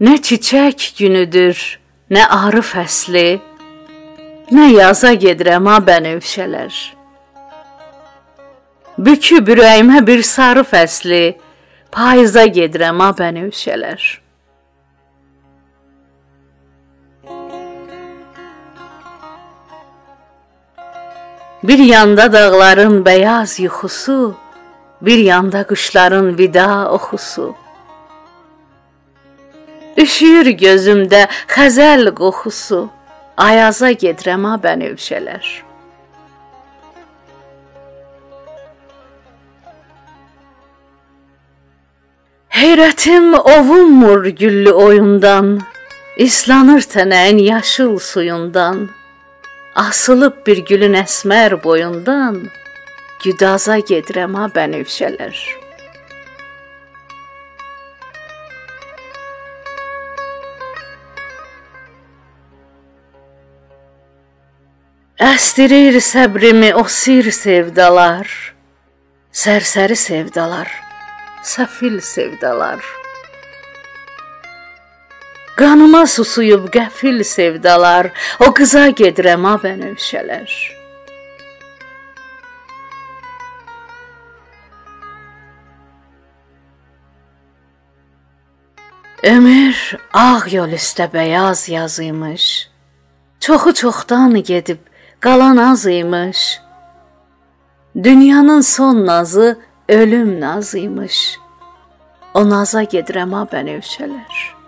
Nə çiçək günüdür, nə arı fəsli, nə yaza gedirəm ha bənövşələr. Büküb ürəyimə bir sarı fəsli, payıza gedirəm ha bənövşələr. Bir yanda dağların bəyaz yuxusu, bir yanda quşların vida oxusu. Üşüyür gözümdə xəzəl qoxusu, ayaza gedirəm ha bənövşələr. Heyrətim ovunmur güllü oyundan, islanır tənəyin yaşıl suyundan. Asılıb bir gülün əsmər boyundan, güdaza gedirəm ha bənövşələr. Əstirir səbrimi o sir sevdalar, sərsəri sevdalar, səfil sevdalar. Qanıma susuyub qəfil sevdalar, o qıza gedirəm ha bənövşələr. Ömür ağ yol üstə bəyaz yazıymış. Çoxu çoxdan gedib qalan az imiş. Dünyanın son nazı ölüm nazıymış. O naza gedirəm ha bənövşələr.